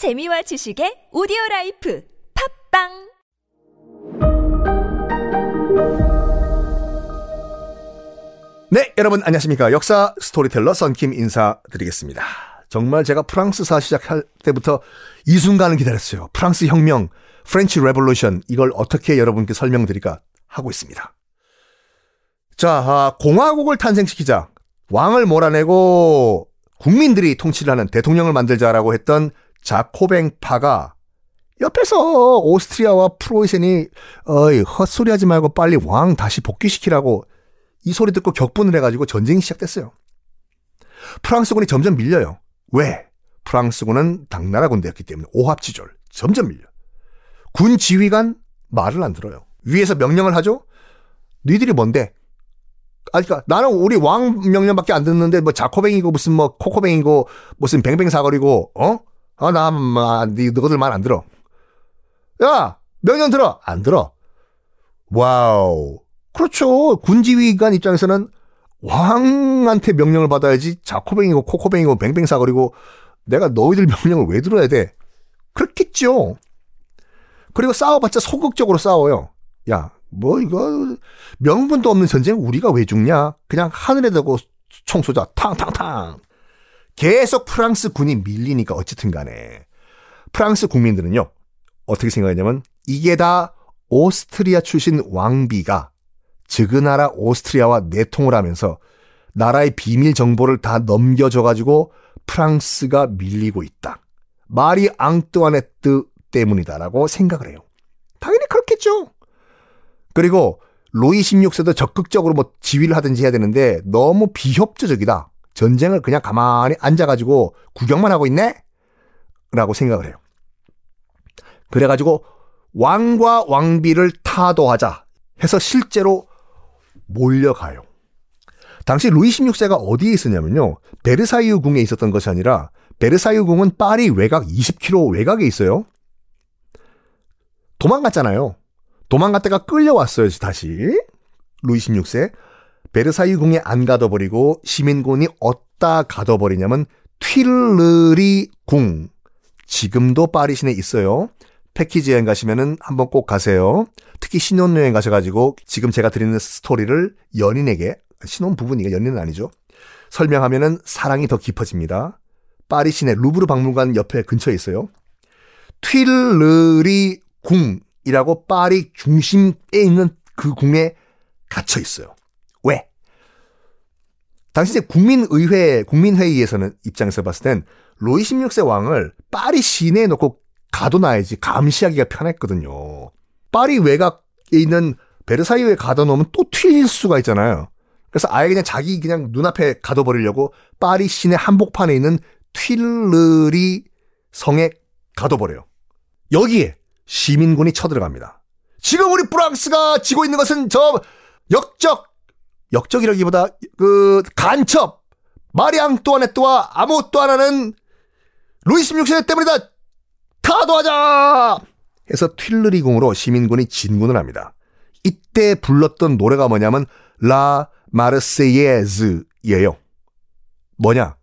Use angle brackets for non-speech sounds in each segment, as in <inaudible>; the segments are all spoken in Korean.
재미와 지식의 오디오 life 팟빵 네, 여러분 안녕하십니까. 역사 스토리텔러 썬킴 인사드리겠습니다. 정말 제가 프랑스사 시작할 때부터 이 순간을 기다렸어요. 프랑스 혁명, French Revolution 이걸 어떻게 여러분께 설명드릴까 하고 있습니다. 자, 아, 공화국을 탄생시키자. 왕을 몰아내고 국민들이 통치를 하는 대통령을 만들자라고 했던 자코뱅파가 옆에서 오스트리아와 프로이센이 어이 헛소리 하지 말고 빨리 왕 다시 복귀시키라고 이 소리 듣고 격분을 해가지고 전쟁이 시작됐어요. 프랑스군이 점점 밀려요. 왜? 프랑스군은 당나라 군대였기 때문에 오합지졸 점점 밀려. 군 지휘관 말을 안 들어요. 위에서 명령을 하죠. 니들이 뭔데? 아, 그니까 나는 우리 왕 명령밖에 안 듣는데 뭐 자코뱅이고 무슨 뭐 코코뱅이고 무슨 뱅뱅 사거리고 어? 아, 나, 마, 니, 너희들 말 안 들어. 야! 명령 들어! 안 들어. wow. 그렇죠. 군지휘관 입장에서는 왕한테 명령을 받아야지 자코뱅이고 코코뱅이고 뱅뱅 사거리고 내가 너희들 명령을 왜 들어야 돼? 그렇겠죠. 그리고 싸워봤자 소극적으로 싸워요. 야, 뭐 이거 명분도 없는 전쟁 우리가 왜 죽냐? 그냥 하늘에 대고 총 쏘자. 탕탕탕. 계속 프랑스 군이 밀리니까 어쨌든 간에 프랑스 국민들은요. 어떻게 생각했냐면 이게 다 오스트리아 출신 왕비가 즉은나라 오스트리아와 내통을 하면서 나라의 비밀 정보를 다 넘겨줘가지고 프랑스가 밀리고 있다. 마리 앙뚜아네트 때문이다라고 생각을 해요. 당연히 그렇겠죠. 그리고 로이 16세도 적극적으로 뭐 지휘를 하든지 해야 되는데 너무 비협조적이다. 전쟁을 그냥 가만히 앉아가지고 구경만 하고 있네? 라고 생각을 해요. 그래가지고 왕과 왕비를 타도하자 해서 실제로 몰려가요. 당시 루이 16세가 어디에 있었냐면요. 베르사유 궁에 있었던 것이 아니라 베르사유 궁은 파리 외곽 20km 외곽에 있어요. 도망갔잖아요. 도망갔다가 끌려왔어요, 다시. 루이 16세. 베르사유 궁에 안 가둬버리고 시민군이 어디다 가둬버리냐면 튀르리 궁. 지금도 파리 시내에 있어요. 패키지 여행 가시면은 한번 꼭 가세요. 특히 신혼여행 가셔가지고 지금 제가 드리는 스토리를 연인에게 신혼 부부니까 연인은 아니죠. 설명하면은 사랑이 더 깊어집니다. 파리 시내 루브르 박물관 옆에 근처에 있어요. 튀르리 궁이라고 파리 중심에 있는 그 궁에 갇혀 있어요. 왜? 당시 이제 국민의회, 국민회의에서는 입장에서 봤을 땐 로이 16세 왕을 파리 시내에 놓고 가둬놔야지 감시하기가 편했거든요. 파리 외곽에 있는 베르사유에 가둬놓으면 또 튀길 수가 있잖아요. 그래서 아예 그냥 자기 그냥 눈앞에 가둬버리려고 파리 시내 한복판에 있는 튀르리 성에 가둬버려요. 여기에 시민군이 쳐들어갑니다. 지금 우리 프랑스가 지고 있는 것은 저 역적, 역적이라기보다 그 간첩, 마리앙 또아네또와 아무 또 하나는 루이 16세 때문이다. 타도하자! 해서 튠르리궁으로 시민군이 진군을 합니다. 이때 불렀던 노래가 뭐냐면 라 마르세예즈예요. 뭐냐?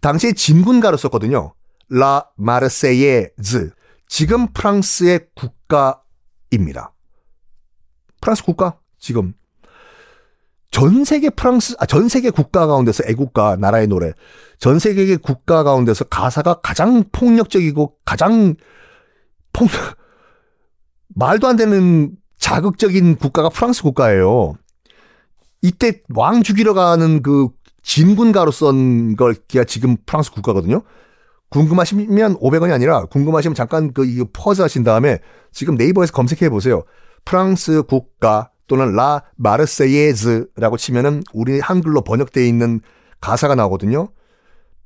당시에 진군가로 썼거든요. 라 마르세예즈. 지금 프랑스의 국가입니다. 프랑스 국가 지금 전 세계 프랑스 아, 전 세계 국가 가운데서 애국가 나라의 노래 전 세계 국가 가운데서 가사가 가장 폭력적이고 가장 폭력 말도 안 되는 자극적인 국가가 프랑스 국가예요. 이때 왕 죽이러 가는 그 진군가로 쓴 걸기가 지금 프랑스 국가거든요. 궁금하시면 500원이 아니라 궁금하시면 잠깐 그 이거 퍼즈 하신 다음에 지금 네이버에서 검색해 보세요. 프랑스 국가 또는 라 마르세예즈라고 치면은 우리 한글로 번역되어 있는 가사가 나오거든요.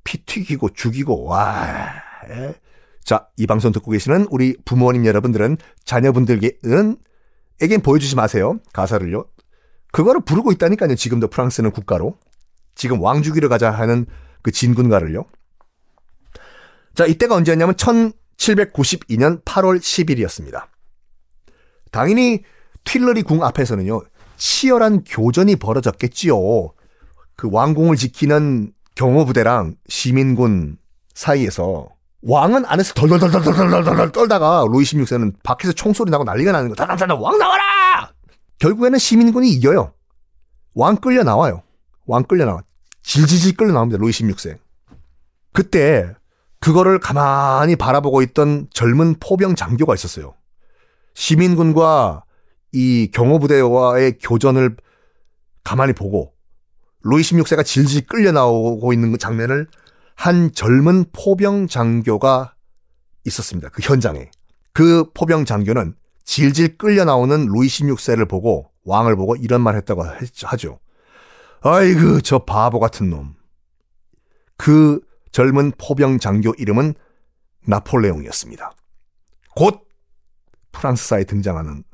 피 튀기고 죽이고 와. 예. 자, 이 방송 듣고 계시는 우리 부모님 여러분들은 자녀분들에겐 에겐 보여주지 마세요. 가사를요. 그거를 부르고 있다니까요. 지금도 프랑스는 국가로. 지금 왕 죽이러 가자 하는 그 진군가를요. 자, 이때가 언제였냐면 1792년 8월 10일이었습니다. 당연히 튠러리 궁 앞에서는요, 치열한 교전이 벌어졌겠지요. 그 왕궁을 지키는 경호부대랑 시민군 사이에서 왕은 안에서 덜덜덜덜덜덜덜 떨다가 루이 16세는 밖에서 총소리 나고 난리가 나는 거. 다다다다 왕 나와라! 결국에는 시민군이 이겨요. 왕 끌려 나와요. 왕 끌려 나와. 질질질 끌려 나옵니다. 루이 16세. 그때 그거를 가만히 바라보고 있던 젊은 포병 장교가 있었어요. 시민군과 이 경호부대와의 교전을 가만히 보고 루이 16세가 질질 끌려 나오고 있는 그 장면을 한 젊은 포병 장교가 있었습니다. 그 현장에. 그 포병 장교는 질질 끌려 나오는 루이 16세를 보고 왕을 보고 이런 말 했다고 하죠. 아이고, 저 바보 같은 놈. 그 젊은 포병 장교 이름은 나폴레옹이었습니다. 곧 프랑스사에 등장하는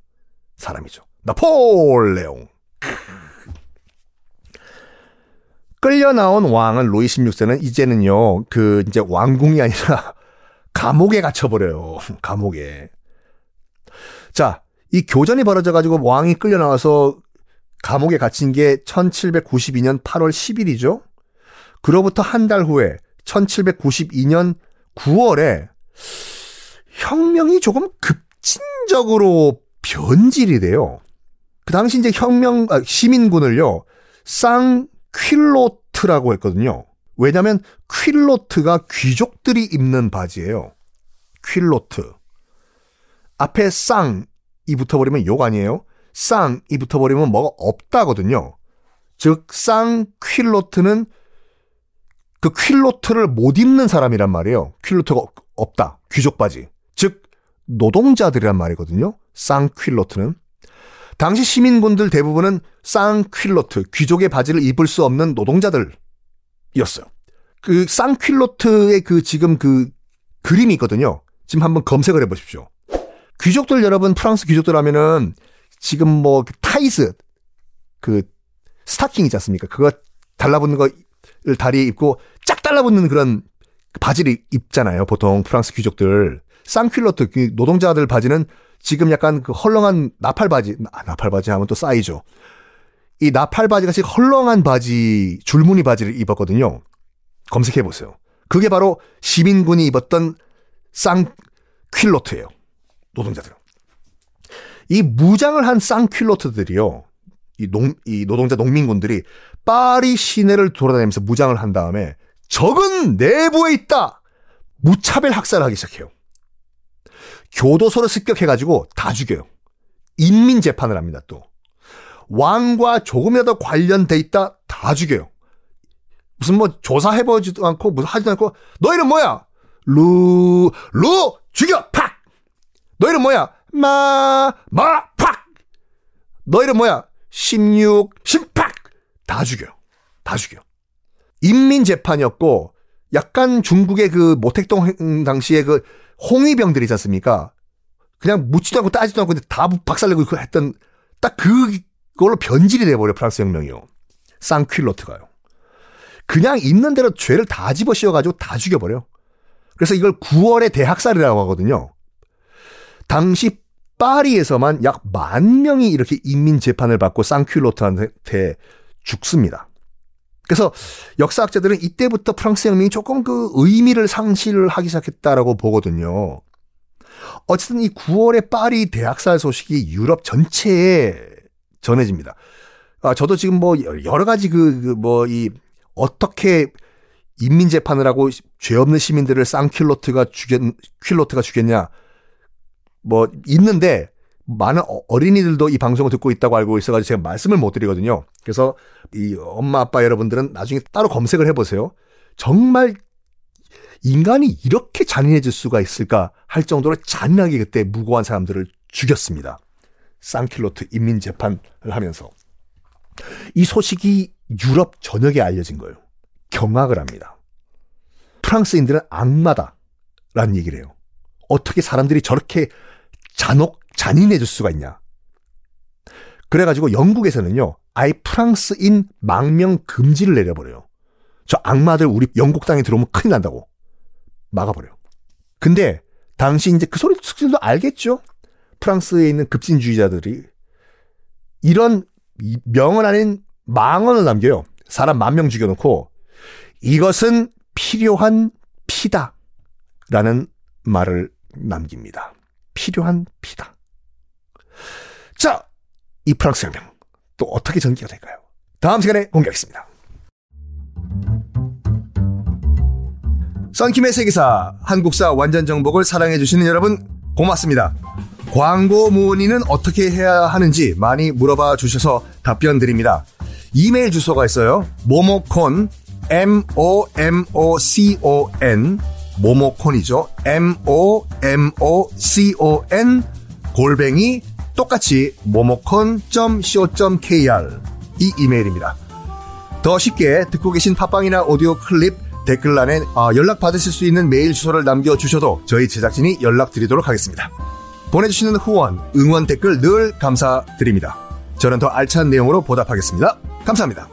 사람이죠. 나폴레옹. 끌려 나온 왕은 루이 16세는 이제는요, 그, 이제 왕궁이 아니라 <laughs> 감옥에 갇혀버려요. <laughs> 감옥에. 자, 이 교전이 벌어져가지고 왕이 끌려 나와서 감옥에 갇힌 게 1792년 8월 10일이죠. 그로부터 한 달 후에 1792년 9월에 혁명이 조금 급진적으로 변질이 돼요. 그 당시 이제 혁명, 아, 시민군을요, 쌍퀼로트라고 했거든요. 왜냐면 퀼로트가 귀족들이 입는 바지예요. 퀼로트. 앞에 쌍이 붙어버리면 욕 아니에요? 쌍이 붙어버리면 뭐가 없다거든요. 즉, 쌍퀼로트는 그 퀼로트를 못 입는 사람이란 말이에요. 퀼로트가 없다. 귀족 바지. 즉, 노동자들이란 말이거든요. 쌍퀼로트는. 당시 시민군들 대부분은 쌍퀼로트, 귀족의 바지를 입을 수 없는 노동자들이었어요. 그 쌍퀼로트의 그 지금 그 그림이 있거든요. 지금 한번 검색을 해보십시오. 귀족들 여러분, 프랑스 귀족들 하면은 지금 뭐그 타이스, 그 스타킹 있지 않습니까? 그거 달라붙는 거를 다리에 입고 쫙 달라붙는 그런 바지를 입잖아요. 보통 프랑스 귀족들. sans-culotte, 그 노동자들 바지는 지금 약간 그 헐렁한 나팔 바지, 아, 나팔 바지 하면 또 싸이죠. 이 나팔 바지 같이 헐렁한 바지, 줄무늬 바지를 입었거든요. 검색해 보세요. 그게 바로 시민군이 입었던 쌍퀼로트예요. 노동자들. 이 무장을 한 쌍퀼로트들이요. 이 농, 이 노동자 농민군들이 파리 시내를 돌아다니면서 무장을 한 다음에 적은 내부에 있다! 무차별 학살을 하기 시작해요. 교도소를 습격해가지고 다 죽여요. 인민 재판을 합니다, 또. 왕과 조금이라도 관련돼 있다, 다 죽여요. 무슨 뭐 조사해보지도 않고, 무슨 하지도 않고, 너 이름 뭐야? 루, 루, 죽여! 팍! 너 이름 뭐야? 마, 마, 팍! 너 이름 뭐야? 16, 10팍! 다 죽여요. 다 죽여. 인민 재판이었고, 약간 중국의 그 모택동 당시에 그 홍위병들이 있지 않습니까? 그냥 묻지도 않고 따지도 않고 다 박살내고 했던 딱 그걸로 변질이 돼버려 프랑스 혁명이요. 쌍퀼로트가요. 그냥 있는 대로 죄를 다 집어씌워가지고 다 죽여버려. 그래서 이걸 9월의 대학살이라고 하거든요. 당시 파리에서만 약 만 명이 이렇게 인민 재판을 받고 쌍퀼로트한테 죽습니다. 그래서 역사학자들은 이때부터 프랑스 혁명이 조금 그 의미를 상실을 하기 시작했다라고 보거든요. 어쨌든 이 9월의 파리 대학살 소식이 유럽 전체에 전해집니다. 아, 저도 지금 뭐 여러 가지 그뭐 이 어떻게 인민 재판을 하고 죄 없는 시민들을 쌍퀼로트가 죽였 퀼로트가 죽였냐 뭐 있는데 많은 어, 어린이들도 이 방송을 듣고 있다고 알고 있어가지고 제가 말씀을 못 드리거든요. 그래서 이 엄마 아빠 여러분들은 나중에 따로 검색을 해보세요. 정말 인간이 이렇게 잔인해질 수가 있을까 할 정도로 잔인하게 그때 무고한 사람들을 죽였습니다. 쌍킬로트 인민 재판을 하면서. 이 소식이 유럽 전역에 알려진 거예요. 경악을 합니다. 프랑스인들은 악마다. 라는 얘기를 해요. 어떻게 사람들이 저렇게 잔혹, 잔인해질 수가 있냐. 그래가지고 영국에서는요, 아예 프랑스인 망명 금지를 내려버려요. 저 악마들 우리 영국 땅에 들어오면 큰일 난다고. 막아버려요. 근데 당시 이제 그 소리 숙들도 알겠죠? 프랑스에 있는 급진주의자들이 이런 명언 아닌 망언을 남겨요. 사람 만 명 죽여놓고 이것은 필요한 피다. 라는 말을 남깁니다. 필요한 피다. 자, 이 프랑스 혁명 또 어떻게 전개가 될까요? 다음 시간에 공개하겠습니다. 썬킴의 세계사 한국사 완전 정복을 사랑해 주시는 여러분 고맙습니다. 광고 문의는 어떻게 해야 하는지 많이 물어봐 주셔서 답변 드립니다. 이메일 주소가 있어요. 모모콘 m o m o c o n 모모콘이죠. m o m o c o n 골뱅이 똑같이 모모콘.co.kr 이 이메일입니다. 더 쉽게 듣고 계신 팟빵이나 오디오 클립 댓글란에 아, 연락 받으실 수 있는 메일 주소를 남겨주셔도 저희 제작진이 연락드리도록 하겠습니다. 보내주시는 후원, 응원 댓글 늘 감사드립니다. 저는 더 알찬 내용으로 보답하겠습니다. 감사합니다.